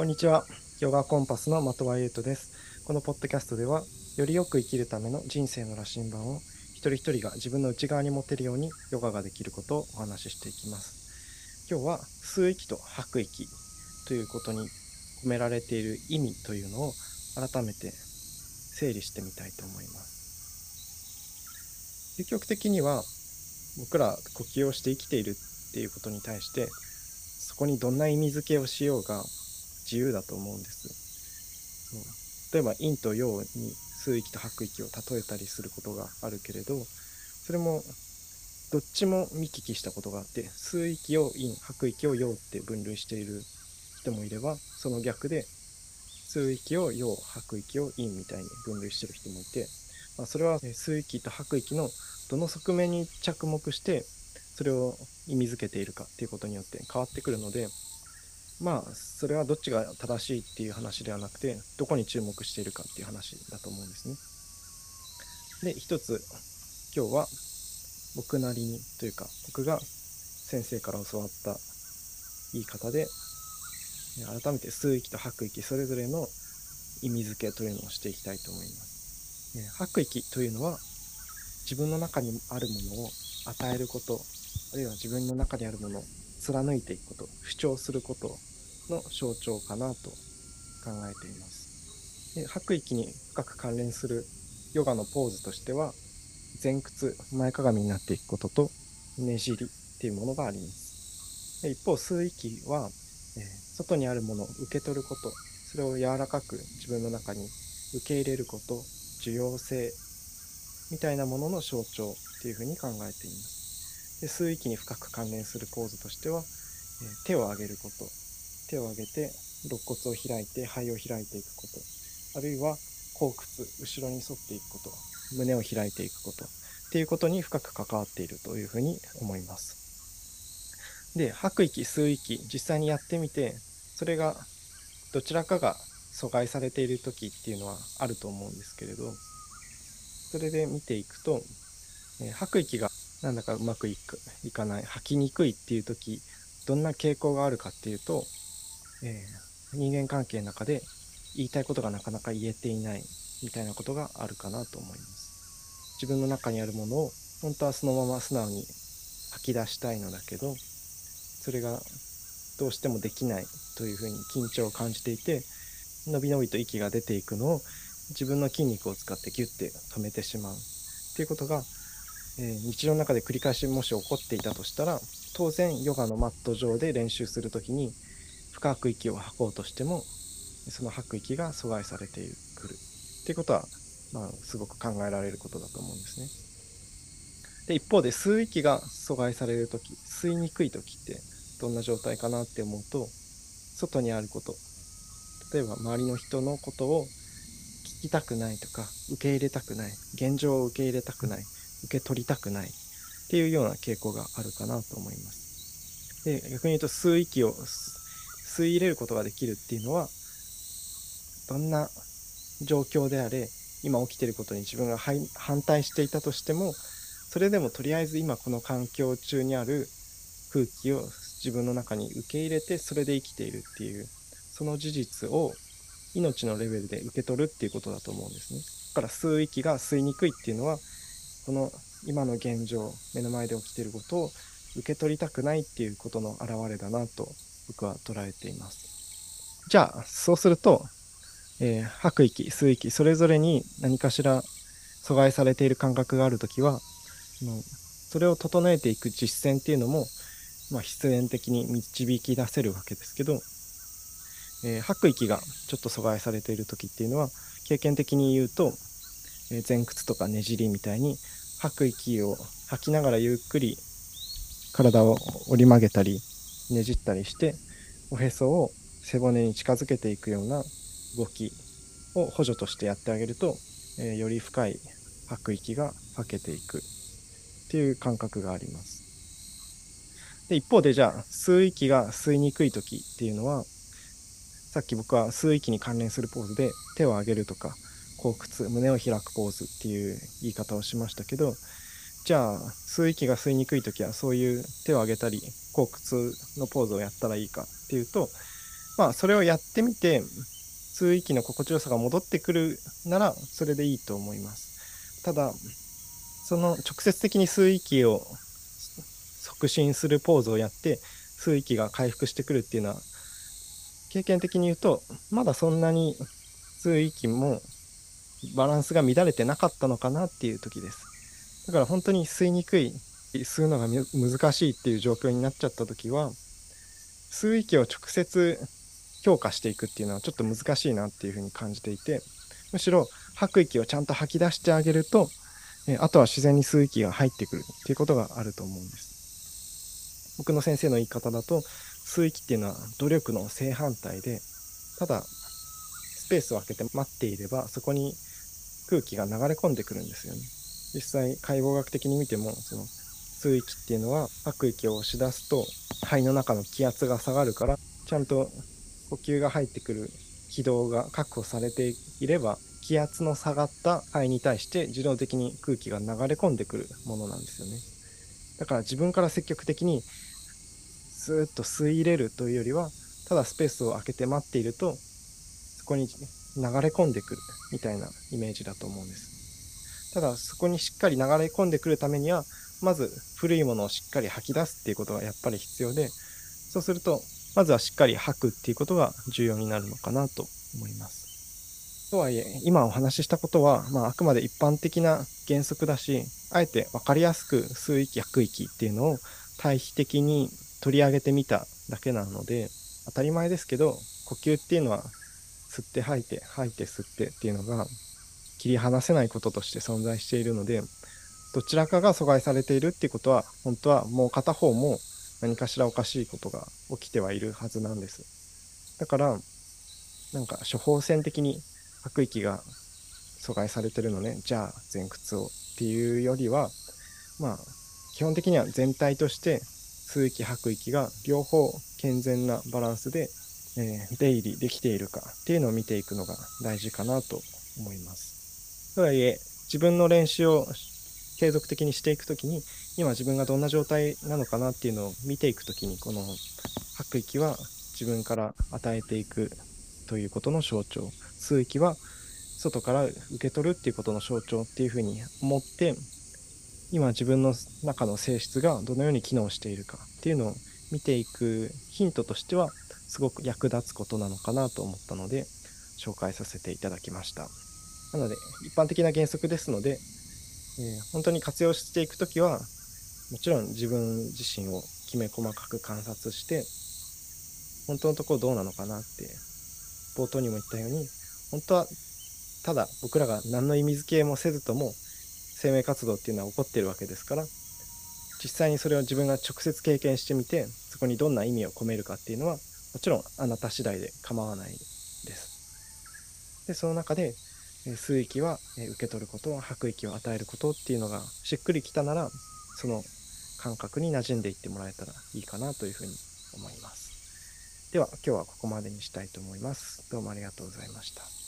こんにちは。ヨガコンパスの的場優斗です。このポッドキャストでは、よりよく生きるための人生の羅針盤を一人一人が自分の内側に持てるようにヨガができることをお話ししていきます。今日は吸う息と吐く息ということに込められている意味というのを改めて整理してみたいと思います。究極的には僕ら呼吸をして生きているっていうことに対してそこにどんな意味付けをしようが自由だと思うんです。例えば陰と陽に吸う息と吐く息を例えたりすることがあるけれどそれもどっちも見聞きしたことがあって吸う息を陰吐く息を陽って分類している人もいればその逆で吸う息を陽吐く息を陰みたいに分類してる人もいて、まあ、それは吸う息と吐く息のどの側面に着目してそれを意味づけているかっていうことによって変わってくるのでまあそれはどっちが正しいっていう話ではなくてどこに注目しているかっていう話だと思うんですね。で一つ今日は僕なりにというか僕が先生から教わった言い方で改めて吸う息と吐く息それぞれの意味付けというのをしていきたいと思います。吐く息というのは自分の中にあるものを与えることあるいは自分の中にあるものを貫いていくこと主張することの象徴かなと考えています。で吐く息に深く関連するヨガのポーズとしては前屈前かがみになっていくこととねじりっていうものがあります。で一方吸う息は、え、外にあるものを受け取ることそれを柔らかく自分の中に受け入れること受容性みたいなものの象徴っていうふうに考えています。で吸う息に深く関連するポーズとしては、え、手を上げること手を上げて肋骨を開いて肺を開いていくこと。あるいは後屈後ろに反っていくこと。胸を開いていくこと。っていうことに深く関わっているというふうに思います。で吐く息吸う息実際にやってみてそれがどちらかが阻害されている時っていうのはあると思うんですけれどそれで見ていくと、え吐く息がなんだかうまくいくいかない吐きにくいっていう時どんな傾向があるかっていうとえー、人間関係の中で言いたいことがなかなか言えていないみたいなことがあるかなと思います。自分の中にあるものを本当はそのまま素直に吐き出したいのだけどそれがどうしてもできないというふうに緊張を感じていてのびのびと息が出ていくのを自分の筋肉を使ってギュッて止めてしまうっていうことが、えー、日常の中で繰り返しもし起こっていたとしたら当然ヨガのマット上で練習する時に深く息を吐こうとしてもその吐く息が阻害されてくるっていうことは、まあ、すごく考えられることだと思うんですね。で一方で吸う息が阻害される時吸いにくい時ってどんな状態かなって思うと外にあること例えば周りの人のことを聞きたくないとか受け入れたくない現状を受け入れたくない受け取りたくないっていうような傾向があるかなと思います。で逆に言うと吸う息を吸い入れることができるっていうのはどんな状況であれ今起きてることに自分が反対していたとしてもそれでもとりあえず今この環境中にある空気を自分の中に受け入れてそれで生きているっていうその事実を命のレベルで受け取るっていうことだと思うんですね。だから吸う息が吸いにくいっていうのはこの今の現状目の前で起きていることを受け取りたくないっていうことの表れだなと僕は捉えています。じゃあ、そうすると、えー、吐く息、吸う息、それぞれに何かしら阻害されている感覚があるときは、それを整えていく実践っていうのも、まあ、必然的に導き出せるわけですけど、えー、吐く息がちょっと阻害されている時っていうのは経験的に言うと、えー、前屈とかねじりみたいに吐く息を吐きながらゆっくり体を折り曲げたりねじったりしておへそを背骨に近づけていくような動きを補助としてやってあげると、えー、より深い吐く息が吐けていくっていう感覚があります。で一方でじゃあ吸う息が吸いにくい時っていうのはさっき僕は吸う息に関連するポーズで手を上げるとか後屈胸を開くポーズっていう言い方をしましたけどじゃあ吸う息が吸いにくい時はそういう手を上げたり後屈のポーズをやったらいいかっていうと、まあそれをやってみて吸う息の心地よさが戻ってくるならそれでいいと思います。ただその直接的に吸う息を促進するポーズをやって吸う息が回復してくるっていうのは経験的に言うとまだそんなに吸う息もバランスが乱れてなかったのかなっていう時です。だから本当に吸いにくい吸うのが難しいっていう状況になっちゃった時は吸う息を直接強化していくっていうのはちょっと難しいなっていうふうに感じていてむしろ吐く息をちゃんと吐き出してあげるとえあとは自然に吸う息が入ってくるっていうことがあると思うんです。僕の先生の言い方だと吸う息っていうのは努力の正反対でただスペースを空けて待っていればそこに空気が流れ込んでくるんですよね。実際解剖学的に見てもその吸う息っていうのは吐く息を押し出すと肺の中の気圧が下がるからちゃんと呼吸が入ってくる軌道が確保されていれば気圧の下がった肺に対して自動的に空気が流れ込んでくるものなんですよね。だから自分から積極的にスーッと吸い入れるというよりはただスペースを空けて待っているとそこに流れ込んでくるみたいなイメージだと思うんです。ただそこにしっかり流れ込んでくるためにはまず古いものをしっかり吐き出すっていうことがやっぱり必要でそうするとまずはしっかり吐くっていうことが重要になるのかなと思います。とはいえ、今お話ししたことは、まあ、あくまで一般的な原則だし、あえて分かりやすく吸う息、吐く息っていうのを対比的に取り上げてみただけなので、当たり前ですけど、呼吸っていうのは吸って吐いて、吐いて吸ってっていうのが切り離せないこととして存在しているので、どちらかが阻害されているっていうことは、本当はもう片方も何かしらおかしいことが起きてはいるはずなんです。だから、なんか処方箋的に吐く息が阻害されてるのね、じゃあ前屈をっていうよりは、まあ、基本的には全体として吸う息吐く息が両方健全なバランスで、えー、出入りできているかっていうのを見ていくのが大事かなと思います。とはいえ、自分の練習を継続的にしていくときに今自分がどんな状態なのかなっていうのを見ていくときにこの吐く息は自分から与えていくということの象徴。吸う息は外から受け取るっていうことの象徴っていうふうに思って今自分の中の性質がどのように機能しているかっていうのを見ていくヒントとしてはすごく役立つことなのかなと思ったので紹介させていただきました。なので一般的な原則ですのでえー、本当に活用していく時はもちろん自分自身をきめ細かく観察して本当のところどうなのかなって冒頭にも言ったように本当はただ僕らが何の意味付けもせずとも生命活動っていうのは起こってるわけですから実際にそれを自分が直接経験してみてそこにどんな意味を込めるかっていうのはもちろんあなた次第で構わないです。でその中で吸う息は受け取ること吐く息を与えることっていうのがしっくりきたならその感覚に馴染んでいってもらえたらいいかなというふうに思います。では今日はここまでにしたいと思います。どうもありがとうございました。